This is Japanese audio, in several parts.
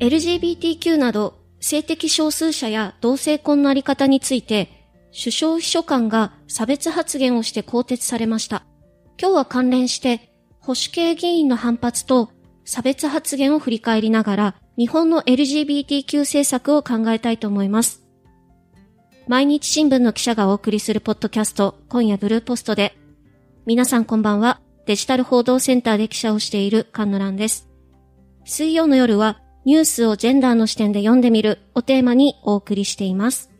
LGBTQ など性的少数者や同性婚のあり方について、首相秘書官が差別発言をして更迭されました。今日は関連して、保守系議員の反発と差別発言を振り返りながら、日本の LGBTQ 政策を考えたいと思います。毎日新聞の記者がお送りするポッドキャスト、今夜ブルーポストで、皆さんこんばんは、デジタル報道センターで記者をしている菅野蘭です。水曜の夜は、ニュースをジェンダーの視点で読んでみるをテーマにお送りしています。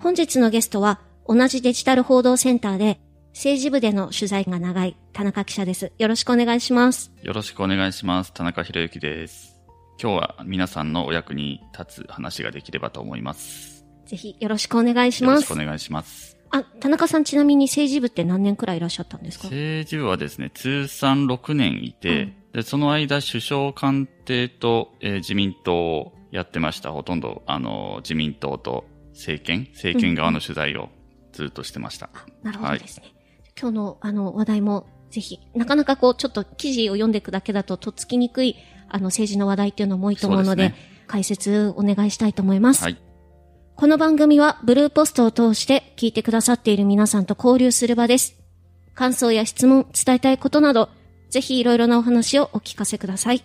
本日のゲストは、同じデジタル報道センターで、政治部での取材が長い田中記者です。よろしくお願いします。よろしくお願いします。田中博之です。今日は皆さんのお役に立つ話ができればと思います。ぜひよろしくお願いします。よろしくお願いします。あ、田中さんちなみに政治部って何年くらいいらっしゃったんですか？政治部はですね、通算6年いて、うん、で、その間首相官邸と、えー、自民党をやってました。ほとんど、あの、自民党と政権、政権側の取材をずっとしてました。うん、なるほどですね。はい、今日のあの話題もぜひ、なかなかこう、ちょっと記事を読んでいくだけだととっつきにくい、あの政治の話題っていうのも多いと思うので、でね、解説お願いしたいと思います。はい。この番組はブルーポストを通して聞いてくださっている皆さんと交流する場です。感想や質問、伝えたいことなど、ぜひいろいろなお話をお聞かせください。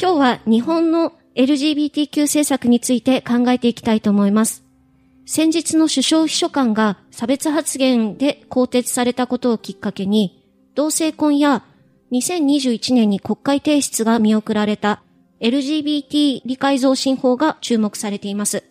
今日は日本の LGBTQ 政策について考えていきたいと思います。先日の首相秘書官が差別発言で更迭されたことをきっかけに、同性婚や2021年に国会提出が見送られた LGBT 理解増進法が注目されています。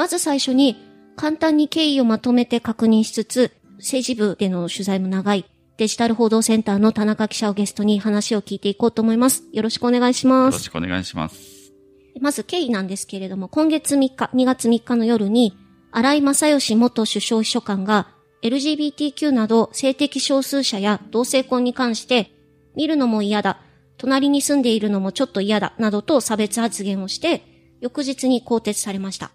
まず最初に簡単に経緯をまとめて確認しつつ、政治部での取材も長いデジタル報道センターの田中記者をゲストに話を聞いていこうと思います。よろしくお願いします。よろしくお願いします。まず経緯なんですけれども、今月3日、2月3日の夜に、荒井正義元首相秘書官が LGBTQ など性的少数者や同性婚に関して見るのも嫌だ、隣に住んでいるのもちょっと嫌だ、などと差別発言をして、翌日に更迭されました。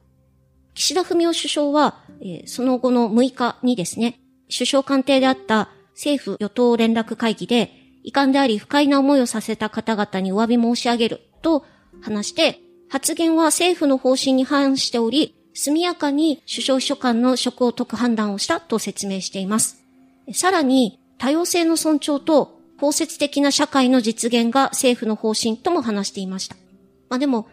岸田文雄首相は、えー、その後の6日にですね、首相官邸であった政府与党連絡会議で、遺憾であり不快な思いをさせた方々にお詫び申し上げると話して、発言は政府の方針に反しており、速やかに首相秘書官の職を解く判断をしたと説明しています。さらに、多様性の尊重と包摂的な社会の実現が政府の方針とも話していました。まあでも、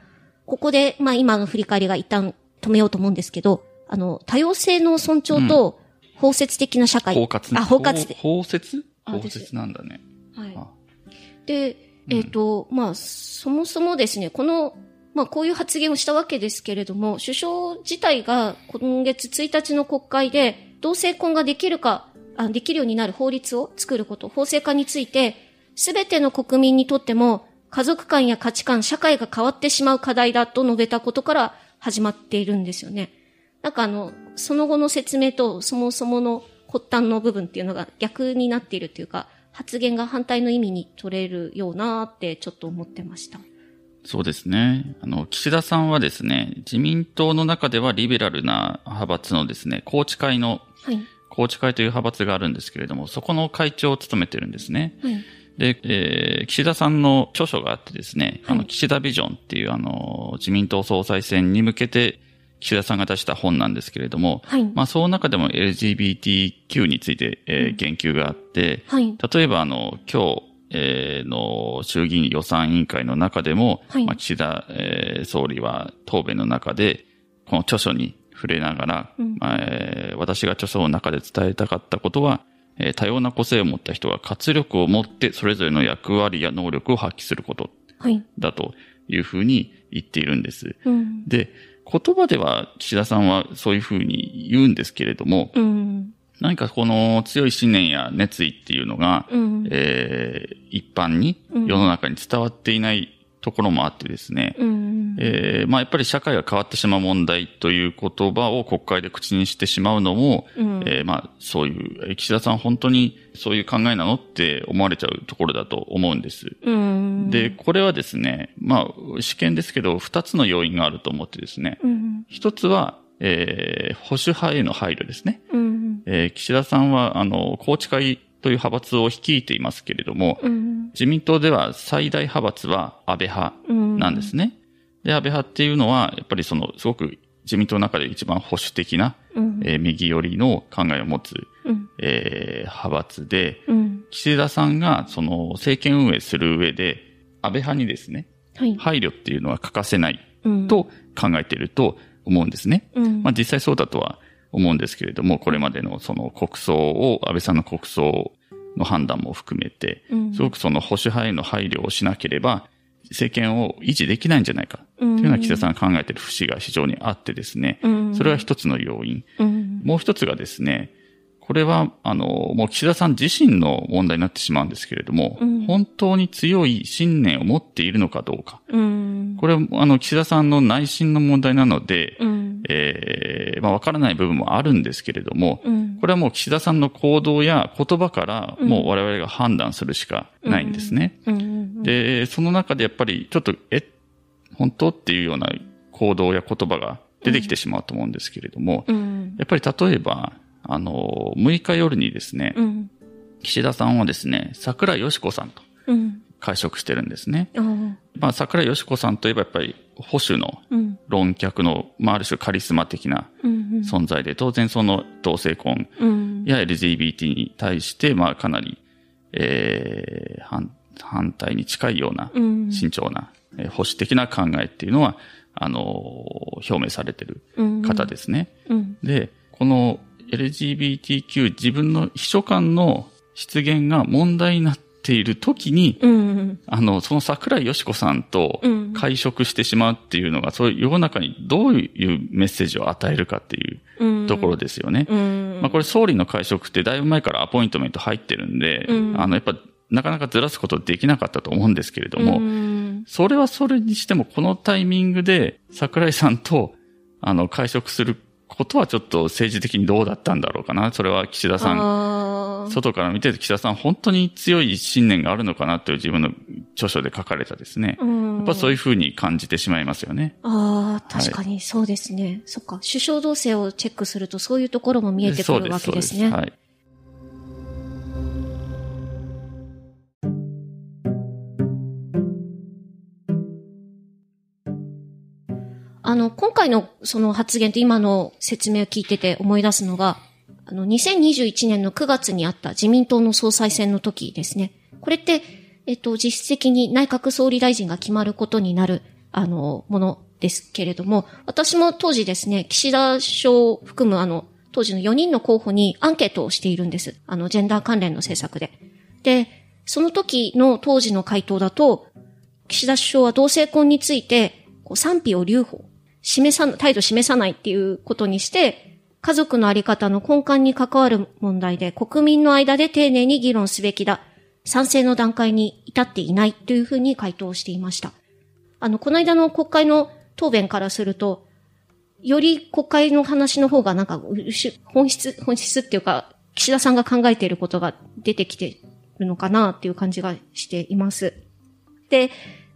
ここで、まあ今の振り返りが一旦止めようと思うんですけど、あの、多様性の尊重と包摂的な社会。包括、ね、あ、包括で。包摂？包摂なんだね。はい。で、えっ、ー、と、うん、まあ、そもそもですね、この、まあ、こういう発言をしたわけですけれども、首相自体が今月1日の国会で、同性婚ができるか、あできるようになる法律を作ること、法制化について、すべての国民にとっても、家族観や価値観、社会が変わってしまう課題だと述べたことから始まっているんですよね。なんかあの、その後の説明とそもそもの発端の部分っていうのが逆になっているっていうか、発言が反対の意味に取れるようなってちょっと思ってました。そうですね。あの、岸田さんはですね、自民党の中ではリベラルな派閥のですね、高知会の、はい、高知会という派閥があるんですけれども、そこの会長を務めてるんですね。はい、で、えー、岸田さんの著書があってですね、はい、あの、岸田ビジョンっていうあの、自民党総裁選に向けて、岸田さんが出した本なんですけれども、はい、まあその中でも LGBTQ について、えー、言及があって、はい、例えばあの、今日、えー、の衆議院予算委員会の中でも、はい、まあ、岸田、えー、総理は答弁の中で、この著書に触れながら、うん、まあえー、私が著書の中で伝えたかったことは、えー、多様な個性を持った人が活力を持ってそれぞれの役割や能力を発揮すること。だというふうに言っているんです。うん、で、言葉では岸田さんはそういうふうに言うんですけれども、うん、何かこの強い信念や熱意っていうのが、うん、えー、一般に世の中に伝わっていないところもあってですね、うん、えー、まあやっぱり社会が変わってしまう問題という言葉を国会で口にしてしまうのも、うん、えー、まあそういう、岸田さん本当にそういう考えなのって思われちゃうところだと思うんです。うん、で、これはですね、まあ試験ですけど、二つの要因があると思ってですね、一つは、えー、保守派への配慮ですね。うん、ええー、岸田さんは、あの、宏池会という派閥を率いていますけれども、うん、自民党では最大派閥は安倍派なんですね。うん、で、安倍派っていうのは、やっぱりその、すごく自民党の中で一番保守的な、うん、えー、右寄りの考えを持つ、うん、えー、派閥で、うん、岸田さんがその政権運営する上で、安倍派にですね、はい、配慮っていうのは欠かせないと考えていると思うんですね。まあ実際そうだとは思うんですけれども、これまでのその国葬を、安倍さんの国葬の判断も含めて、すごくその保守派への配慮をしなければ、政権を維持できないんじゃないか、というような岸田さんが考えている節が非常にあってですね、それは一つの要因。もう一つがですね、これは、あの、もう岸田さん自身の問題になってしまうんですけれども、うん、本当に強い信念を持っているのかどうか。うん、これは、あの、岸田さんの内心の問題なので、うん、ええー、まあ、わからない部分もあるんですけれども、これはもう岸田さんの行動や言葉から、もう我々が判断するしかないんですね。で、その中でやっぱり、ちょっと、え、本当っていうような行動や言葉が出てきてしまうと思うんですけれども、やっぱり例えば、あの、6日夜にですね、うん、岸田さんはですね、桜井よし子さんと会食してるんですね。うん、まあ、桜井よし子さんといえばやっぱり保守の論客の、まあ、ある種カリスマ的な存在で、当然その同性婚や LGBT に対して、まあ、かなり、えー、反、反対に近いような、慎重な、えー、保守的な考えっていうのは、あの表明されてる方ですね。で、この LGBTQ 自分の秘書官の出現が問題になっている時に、うん、あの、その桜井よし子さんと会食してしまうっていうのが、そういう世の中にどういうメッセージを与えるかっていうところですよね。うん、まあこれ総理の会食ってだいぶ前からアポイントメント入ってるんで、うん、あの、やっぱなかなかずらすことできなかったと思うんですけれども、それはそれにしてもこのタイミングで桜井さんとあの会食することはちょっと政治的にどうだったんだろうかな。それは岸田さん、外から見て岸田さん本当に強い信念があるのかなという自分の著書で書かれたですね。やっぱそういうふうに感じてしまいますよね。ああ、確かにそうですね、はい。そっか。首相動静をチェックするとそういうところも見えてくるわけですね。はい。あの、今回のその発言と今の説明を聞いてて思い出すのが、あの、2021年の9月にあった自民党の総裁選の時ですね。これって、えっと、実質的に内閣総理大臣が決まることになる、あの、ものですけれども、私も当時ですね、岸田首相を含むあの、当時の4人の候補にアンケートをしているんです。あの、ジェンダー関連の政策で。で、その時の当時の回答だと、岸田首相は同性婚について、こう賛否を留保示さ、態度示さないっていうことにして、家族のあり方の根幹に関わる問題で国民の間で丁寧に議論すべきだ。賛成の段階に至っていないというふうに回答していました。あの、この間の国会の答弁からすると、より国会の話の方がなんか、本質、本質っていうか、岸田さんが考えていることが出てきてるのかなっていう感じがしています。で、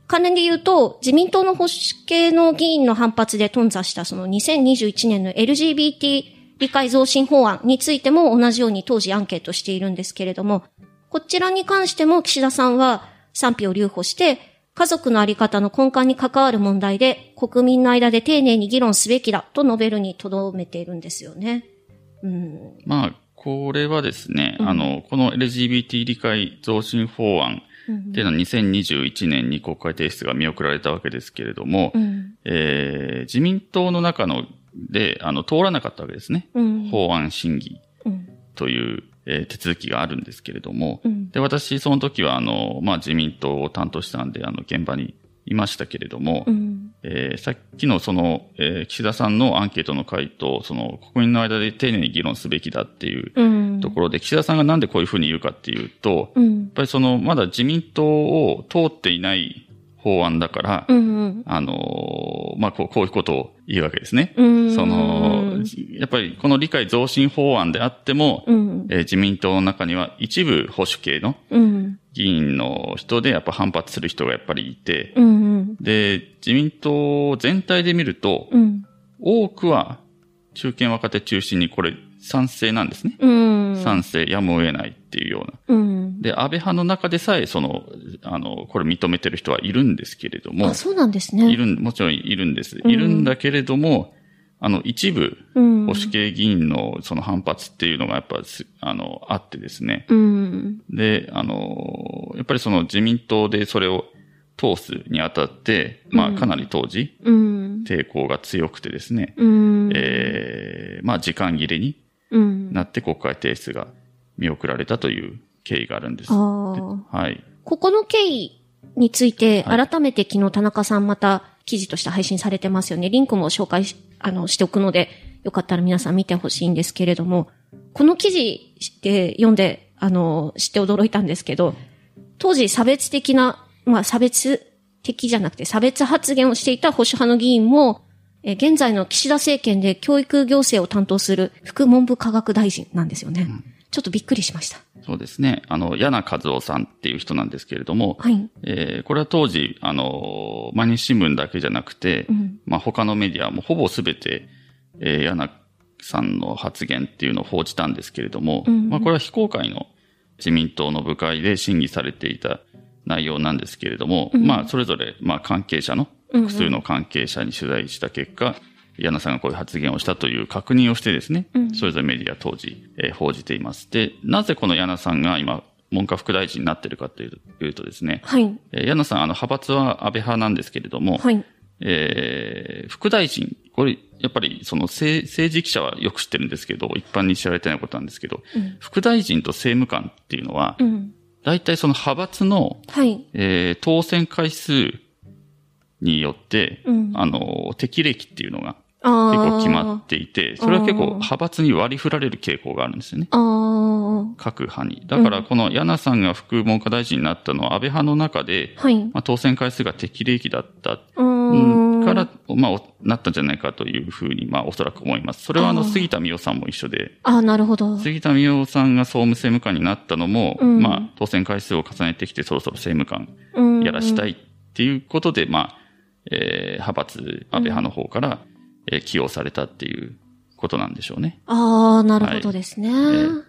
関連で言うと、自民党の保守系の議員の反発で頓挫したその2021年の LGBT 理解増進法案についても同じように当時アンケートしているんですけれども、こちらに関しても岸田さんは賛否を留保して、家族のあり方の根幹に関わる問題で国民の間で丁寧に議論すべきだと述べるにとどめているんですよね。うん、まあ、これはですね、うん、あの、この LGBT 理解増進法案っていうのは2021年に国会提出が見送られたわけですけれども、うん、えー、自民党の中ので、あの、通らなかったわけですね。うん、法案審議という、えー、手続きがあるんですけれども、うん、で、私、その時は、あの、まあ、自民党を担当したんで、あの、現場にいましたけれども、うん、えー、さっきのその、えー、岸田さんのアンケートの回答、その国民の間で丁寧に議論すべきだっていうところで、うん、岸田さんがなんでこういうふうに言うかっていうと、うん、やっぱりその、まだ自民党を通っていない法案だから、うんうん、あの、まあ、こう、こういうことを言うわけですね。その、やっぱりこの理解増進法案であっても、うん、えー、自民党の中には一部保守系の議員の人でやっぱ反発する人がやっぱりいて、うんうん、で、自民党全体で見ると、うん、多くは中堅若手中心にこれ賛成なんですね。うん。賛成、やむを得ないっていうような。うん。で、安倍派の中でさえ、その、あの、これ認めてる人はいるんですけれども。あ、そうなんですね。いるもちろんいるんです。いるんだけれども、あの、一部、保守系議員のその反発っていうのがやっぱ、あの、あってですね。うん、で、あの、やっぱりその自民党でそれを通すにあたって、まあ、かなり当時、抵抗が強くてですね、うん、ええー、まあ、時間切れになって国会提出が見送られたという経緯があるんです。はい。ここの経緯について、改めて昨日田中さんまた記事として配信されてますよね。リンクも紹介し、あの、しておくので、よかったら皆さん見てほしいんですけれども、この記事で読んで、あの、知って驚いたんですけど、当時差別的な、まあ差別的じゃなくて差別発言をしていた保守派の議員も、え現在の岸田政権で教育行政を担当する副文部科学大臣なんですよね。うん、ちょっとびっくりしました。そうですね。あの、柳和夫さんっていう人なんですけれども、はい。えー、これは当時、あの、毎日新聞だけじゃなくて、うん、まあ他のメディアもほぼすべて、えー、柳さんの発言っていうのを報じたんですけれども、うん、まあこれは非公開の自民党の部会で審議されていた内容なんですけれども、うん、まあそれぞれ、まあ関係者の、複数の関係者に取材した結果、柳さんがこういう発言をしたという確認をしてですね、うん、それぞれメディア当時、えー、報じています。で、なぜこの柳さんが今、文科副大臣になっているかというとですね、はい。えー、柳さん、あの、派閥は安倍派なんですけれども、はい。えー、副大臣、これ、やっぱり、その政、政治記者はよく知ってるんですけど、一般に知られてないことなんですけど、うん、副大臣と政務官っていうのは、うん、大体その派閥の、はい。えー、当選回数によって、うん、あの、適齢っていうのが、結構決まっていて、それは結構派閥に割り振られる傾向があるんですよね。各派に。だからこの柳さんが副文科大臣になったのは安倍派の中で、はい、まあ、当選回数が適齢期だった。から、まあ、なったんじゃないかというふうに、まあ、おそらく思います。それはあの、杉田美代さんも一緒で。ああ、なるほど。杉田美代さんが総務政務官になったのも、うん、まあ、当選回数を重ねてきて、そろそろ政務官やらしたいっていうことで、まあ、えー、派閥、安倍派の方から、えー、起用されたっていうことなんでしょうね。ああ、なるほどですね。はいえー、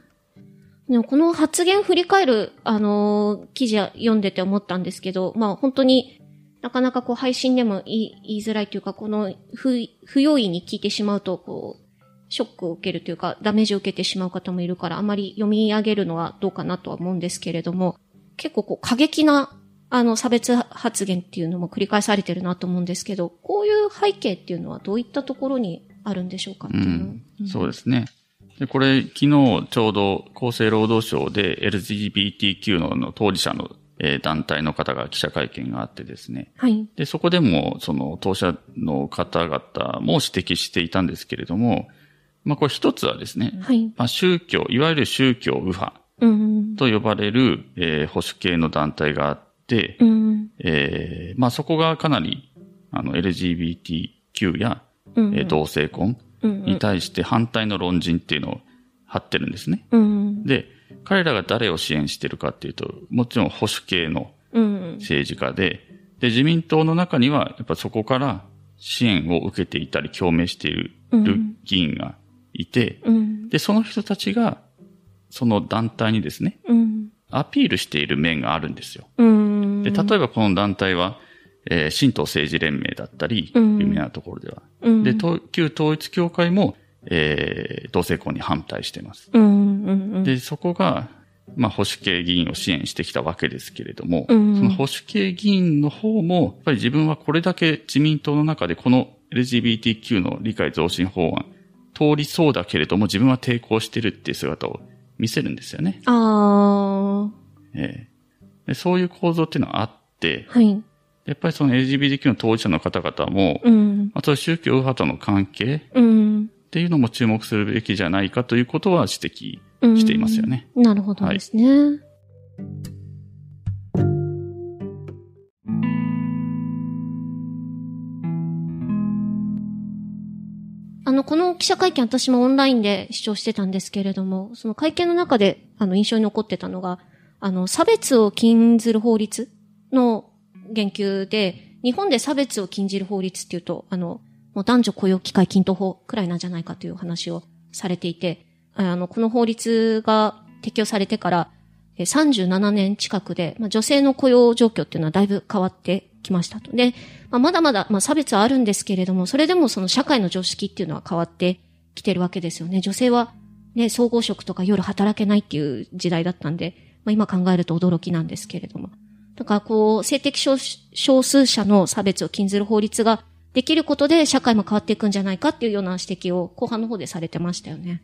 でもこの発言振り返る、あのー、記事読んでて思ったんですけど、まあ本当になかなかこう配信でも言い言いづらいというか、この不不用意に聞いてしまうと、こう、ショックを受けるというか、ダメージを受けてしまう方もいるから、あまり読み上げるのはどうかなとは思うんですけれども、結構こう過激なあの、差別発言っていうのも繰り返されてるなと思うんですけど、こういう背景っていうのはどういったところにあるんでしょうかっていうの、うんうん、そうですね。で、これ、昨日ちょうど厚生労働省で LGBTQ のの当事者の、えー、団体の方が記者会見があってですね。はい。で、そこでも、その当社の方々も指摘していたんですけれども、まあこれ一つはですね、はい。まあ宗教、いわゆる宗教右派と呼ばれる、えー、保守系の団体があって、うん、えー、まあそこがかなり、あの、LGBTQ や、うん。えー、同性婚に対して反対の論人っていうのを張ってるんですね。うん、で、彼らが誰を支援してるかっていうと、もちろん保守系の政治家で、で、自民党の中には、やっぱそこから支援を受けていたり、共鳴している議員がいて、うん、で、その人たちが、その団体にですね、うん、アピールしている面があるんですよ。で、例えばこの団体は、えー、新党政治連盟だったり、有名なところでは。で、旧統一協会も、えー、同性婚に反対しています。で、そこが、まあ、保守系議員を支援してきたわけですけれども、その保守系議員の方も、やっぱり自分はこれだけ自民党の中でこの LGBTQ の理解増進法案、通りそうだけれども自分は抵抗してるっていう姿を見せるんですよね。ああ。ええそういう構造っていうのはあって、はい。やっぱりその LGBTQ の当事者の方々も、うん、あと宗教右派との関係、うん、っていうのも注目するべきじゃないかということは指摘していますよね。うん、なるほどですね。はいあの、この記者会見私もオンラインで視聴してたんですけれども、その会見の中で、あの、印象に残ってたのが、あの、差別を禁ずる法律の言及で、日本で差別を禁じる法律っていうと、あの、もう男女雇用機会均等法くらいなんじゃないかという話をされていて、あの、この法律が適用されてから、37年近くで、まあ、女性の雇用状況っていうのはだいぶ変わってきましたと。で、まあ、まだまだ、まあ、差別はあるんですけれども、それでもその社会の常識っていうのは変わってきてるわけですよね。女性は、ね、総合職とか夜働けないっていう時代だったんで、まあ、今考えると驚きなんですけれども。だからこう、性的少数者の差別を禁ずる法律ができることで社会も変わっていくんじゃないかっていうような指摘を後半の方でされてましたよね。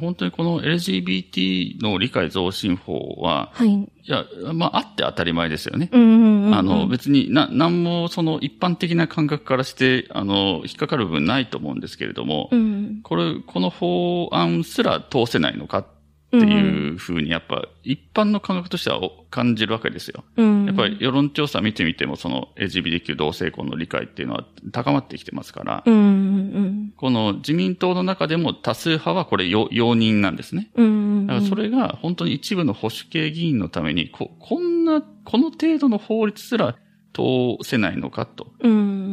本当にこの LGBT の理解増進法は、はい。いや、まあ、あって当たり前ですよね。うんうんうん、あの、別にな、なんもその一般的な感覚からして、あの、引っかかる部分ないと思うんですけれども、うん、これ、この法案すら通せないのかっっていうふうに、やっぱ、一般の感覚としては感じるわけですよ。うん、やっぱり世論調査見てみても、その LGBTQ 同性婚の理解っていうのは高まってきてますから、うんうん、この自民党の中でも多数派はこれ容認なんですね。だからそれが本当に一部の保守系議員のために、こ、こんな、この程度の法律すら通せないのかと。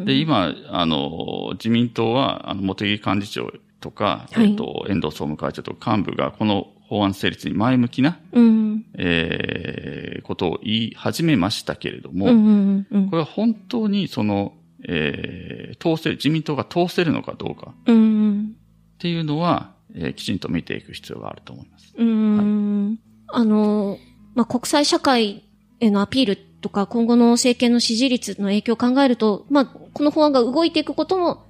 で、今、あの、自民党は、あの、茂木幹事長とか、はい、えっと、遠藤総務会長と幹部が、この法案成立に前向きな、うん、えー、ことを言い始めましたけれども、うんうんうん、これは本当にその、えー、通せ、自民党が通せるのかどうか、っていうのは、えー、きちんと見ていく必要があると思います。うん、はい、あの、まあ、国際社会へのアピールとか、今後の政権の支持率の影響を考えると、まあ、この法案が動いていくことも、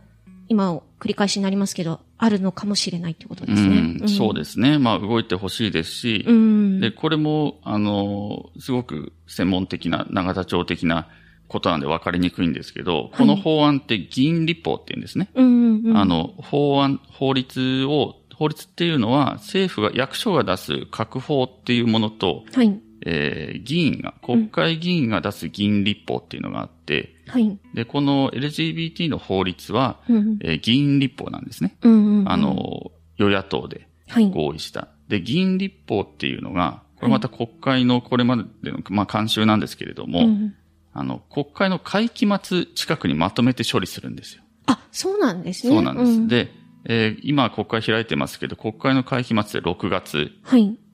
今、繰り返しになりますけど、あるのかもしれないってことですね。うん、そうですね。まあ、動いてほしいですし、うん、で、これも、あの、すごく専門的な、永田町的なことなんで分かりにくいんですけど、この法案って議員立法って言うんですね。あの、法案、法律を、法律っていうのは政府が、役所が出す各法っていうものと、はい、えー、議員が、国会議員が出す議員立法っていうのがあって、はい。で、この LGBT の法律は、うん、えー、議員立法なんですね。うんうんうん、あの、与野党で合意した、はい。で、議員立法っていうのが、これまた国会のこれまでの、まあ、慣習なんですけれども、うん、あの、国会の会期末近くにまとめて処理するんですよ。あ、そうなんですね。そうなんです。うん、で、えー、今国会開いてますけど、国会の会期末で6月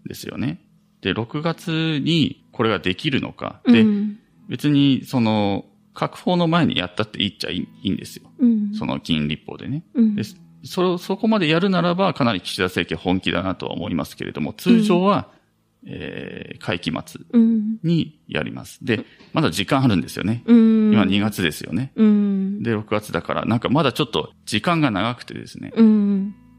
ですよね。はいで、6月にこれができるのか。で、うん、別に、その、確保の前にやったっていいっちゃいいんですよ。うん、その議員立法でね。うん、でそ、そこまでやるならば、かなり岸田政権本気だなとは思いますけれども、通常は、うん、えー、会期末にやります。で、まだ時間あるんですよね。今2月ですよね。で、6月だから、なんかまだちょっと時間が長くてですね。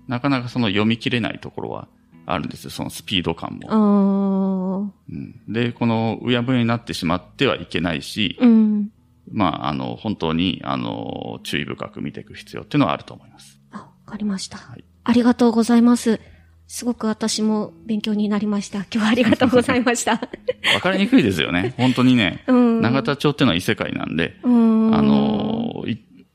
なかなかその読み切れないところはあるんですよ、そのスピード感も。うん、で、このうやむやになってしまってはいけないし、うん、まあ、あの、本当に、あの、注意深く見ていく必要っていうのはあると思います。あ、わかりました。はい、ありがとうございます。すごく私も勉強になりました。今日はありがとうございました。わかりにくいですよね。本当にね。うん、長田町っていうのは異世界なんで、うん、あの、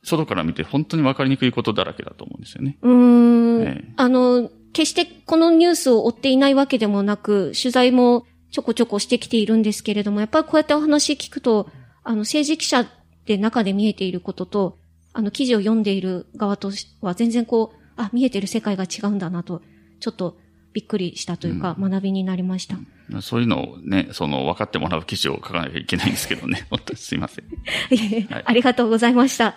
外から見て本当にわかりにくいことだらけだと思うんですよね。うん。ええ、あの、決してこのニュースを追っていないわけでもなく、取材もちょこちょこしてきているんですけれども、やっぱりこうやってお話聞くと、あの、政治記者で中で見えていることと、あの、記事を読んでいる側とは全然こう、あ、見えてる世界が違うんだなと、ちょっとびっくりしたというか、学びになりました。うん、そういうのをね、その、分かってもらう記事を書かなきゃいけないんですけどね。本当にすいません。はい、ありがとうございました。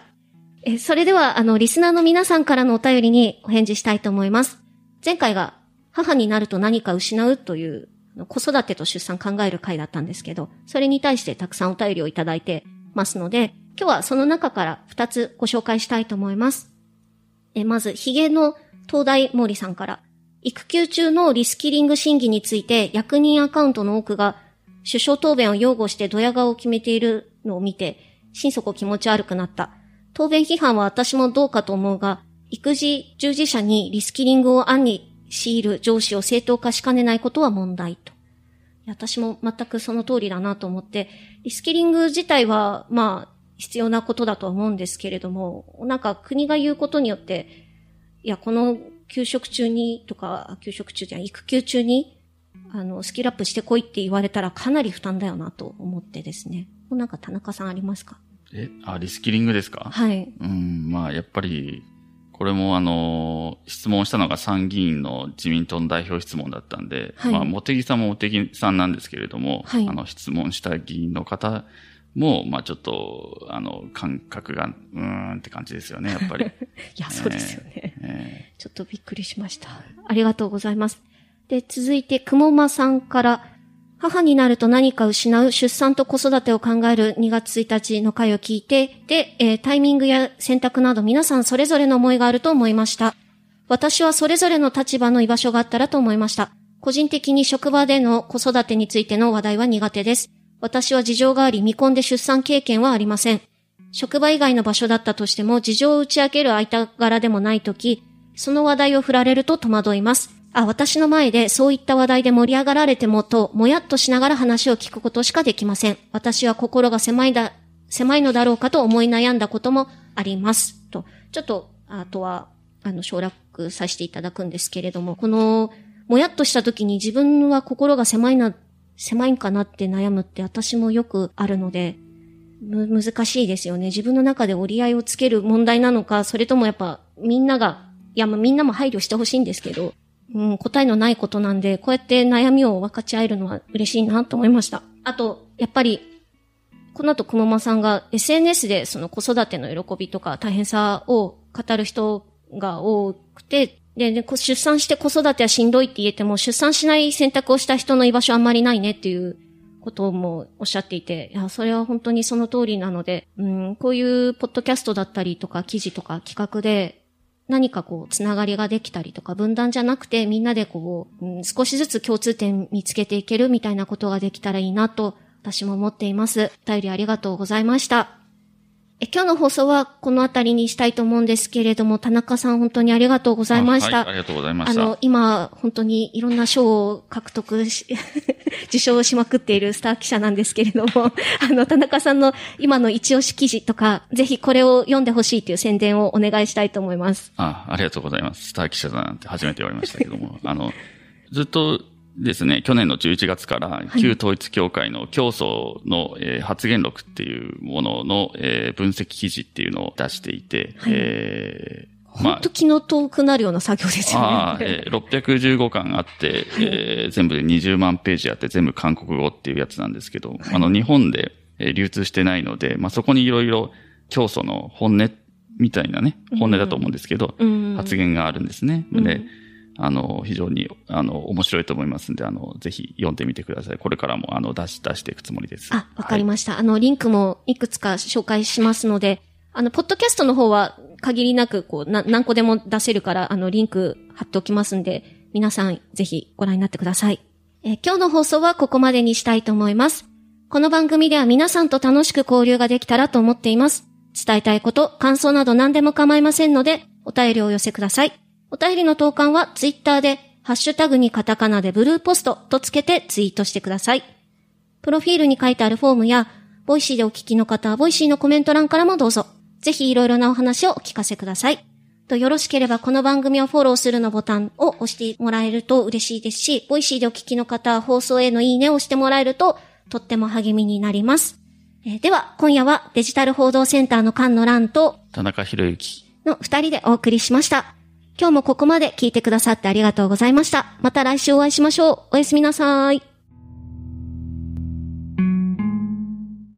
え、それでは、あの、リスナーの皆さんからのお便りにお返事したいと思います。前回が母になると何か失うという子育てと出産考える回だったんですけど、それに対してたくさんお便りをいただいてますので、今日はその中から2つご紹介したいと思います。えまず、ヒゲの東大森さんから、育休中のリスキリング審議について役人アカウントの多くが首相答弁を擁護してドヤ顔を決めているのを見て、心底気持ち悪くなった。答弁批判は私もどうかと思うが、育児従事者にリスキリングを案に強いる上司を正当化しかねないことは問題と。私も全くその通りだなと思って、リスキリング自体は、まあ、必要なことだとは思うんですけれども、なんか国が言うことによって、いや、この給食中にとか、給食中じゃ育休中に、あの、スキルアップしてこいって言われたらかなり負担だよなと思ってですね。なんか田中さんありますか？え、あ、リスキリングですか？はい。うん、まあ、やっぱり、これもあの、質問したのが参議院の自民党の代表質問だったんで、はい、まあ、茂木さんも茂木さんなんですけれども、はい、あの、質問した議員の方も、まあちょっと、あの、感覚が、うーんって感じですよね、やっぱり。いや、そうですよね、えー、ちょっとびっくりしました。ありがとうございます。で、続いて、くもまさんから、母になると何か失う出産と子育てを考える2月1日の回を聞いて、で、えー、タイミングや選択など皆さんそれぞれの思いがあると思いました。私はそれぞれの立場の居場所があったらと思いました。個人的に職場での子育てについての話題は苦手です。私は事情があり、未婚で出産経験はありません。職場以外の場所だったとしても、事情を打ち明ける間柄でもないとき、その話題を振られると戸惑います。あ、私の前でそういった話題で盛り上がられてもと、もやっとしながら話を聞くことしかできません。私は心が狭いだ、狭いのだろうかと思い悩んだこともあります。と、ちょっと、あとは、あの、省略させていただくんですけれども、この、もやっとした時に自分は心が狭いな、狭いんかなって悩むって私もよくあるので、む、難しいですよね。自分の中で折り合いをつける問題なのか、それともやっぱみんなが、いや、みんなも配慮してほしいんですけど、うん、答えのないことなんで、こうやって悩みを分かち合えるのは嬉しいなと思いました。あと、やっぱり、この後、くもまさんが SNS でその子育ての喜びとか大変さを語る人が多くて、で、で出産して子育てはしんどいって言えても、出産しない選択をした人の居場所あんまりないねっていうこともおっしゃっていて、いや、それは本当にその通りなので、うん、こういうポッドキャストだったりとか記事とか企画で、何かこう、つながりができたりとか、分断じゃなくて、みんなでこう、うん、少しずつ共通点見つけていけるみたいなことができたらいいなと、私も思っています。お便りありがとうございました。え今日の放送はこの辺りにしたいと思うんですけれども、田中さん本当にありがとうございました。あはい、ありがとうございました。あの、今、本当にいろんな賞を獲得し、受賞しまくっているスター記者なんですけれども、あの、田中さんの今の一押し記事とか、ぜひこれを読んでほしいという宣伝をお願いしたいと思います。あ、ありがとうございます。スター記者だなんて初めて言われましたけども、あの、ずっとですね、去年の11月から旧統一協会の競争の、えー、発言録っていうものの、えー、分析記事っていうのを出していて、はい、えー、まあ、本当気の遠くなるような作業ですよね。あえー、615巻あって、えー、全部で20万ページあって全部韓国語っていうやつなんですけど、はい、あの日本で、えー、流通してないので、まあそこにいろいろ競争の本音みたいなね、本音だと思うんですけど、うん、発言があるんですね。うん、で、あの、非常に、あの、面白いと思いますんで、あの、ぜひ読んでみてください。これからも、あの、出し、出していくつもりです。あ、わかりました。はい、あの、リンクもいくつか紹介しますので、あの、ポッドキャストの方は限りなく、こう、な、何個でも出せるから、あの、リンク貼っておきますんで、皆さん、ぜひご覧になってください。えー、今日の放送はここまでにしたいと思います。この番組では皆さんと楽しく交流ができたらと思っています。伝えたいこと、感想など何でも構いませんので、お便りをお寄せください。お便りの投函はツイッターでハッシュタグにカタカナでブルーポストとつけてツイートしてください。プロフィールに書いてあるフォームや、ボイシーでお聞きの方はボイシーのコメント欄からもどうぞ。ぜひいろいろなお話をお聞かせください。とよろしければこの番組をフォローするのボタンを押してもらえると嬉しいですし、ボイシーでお聞きの方は放送へのいいねを押してもらえるととっても励みになります。えー、では、今夜はデジタル報道センターの菅野蘭と田中裕之の二人でお送りしました。今日もここまで聞いてくださってありがとうございました。また来週お会いしましょう。おやすみなさい。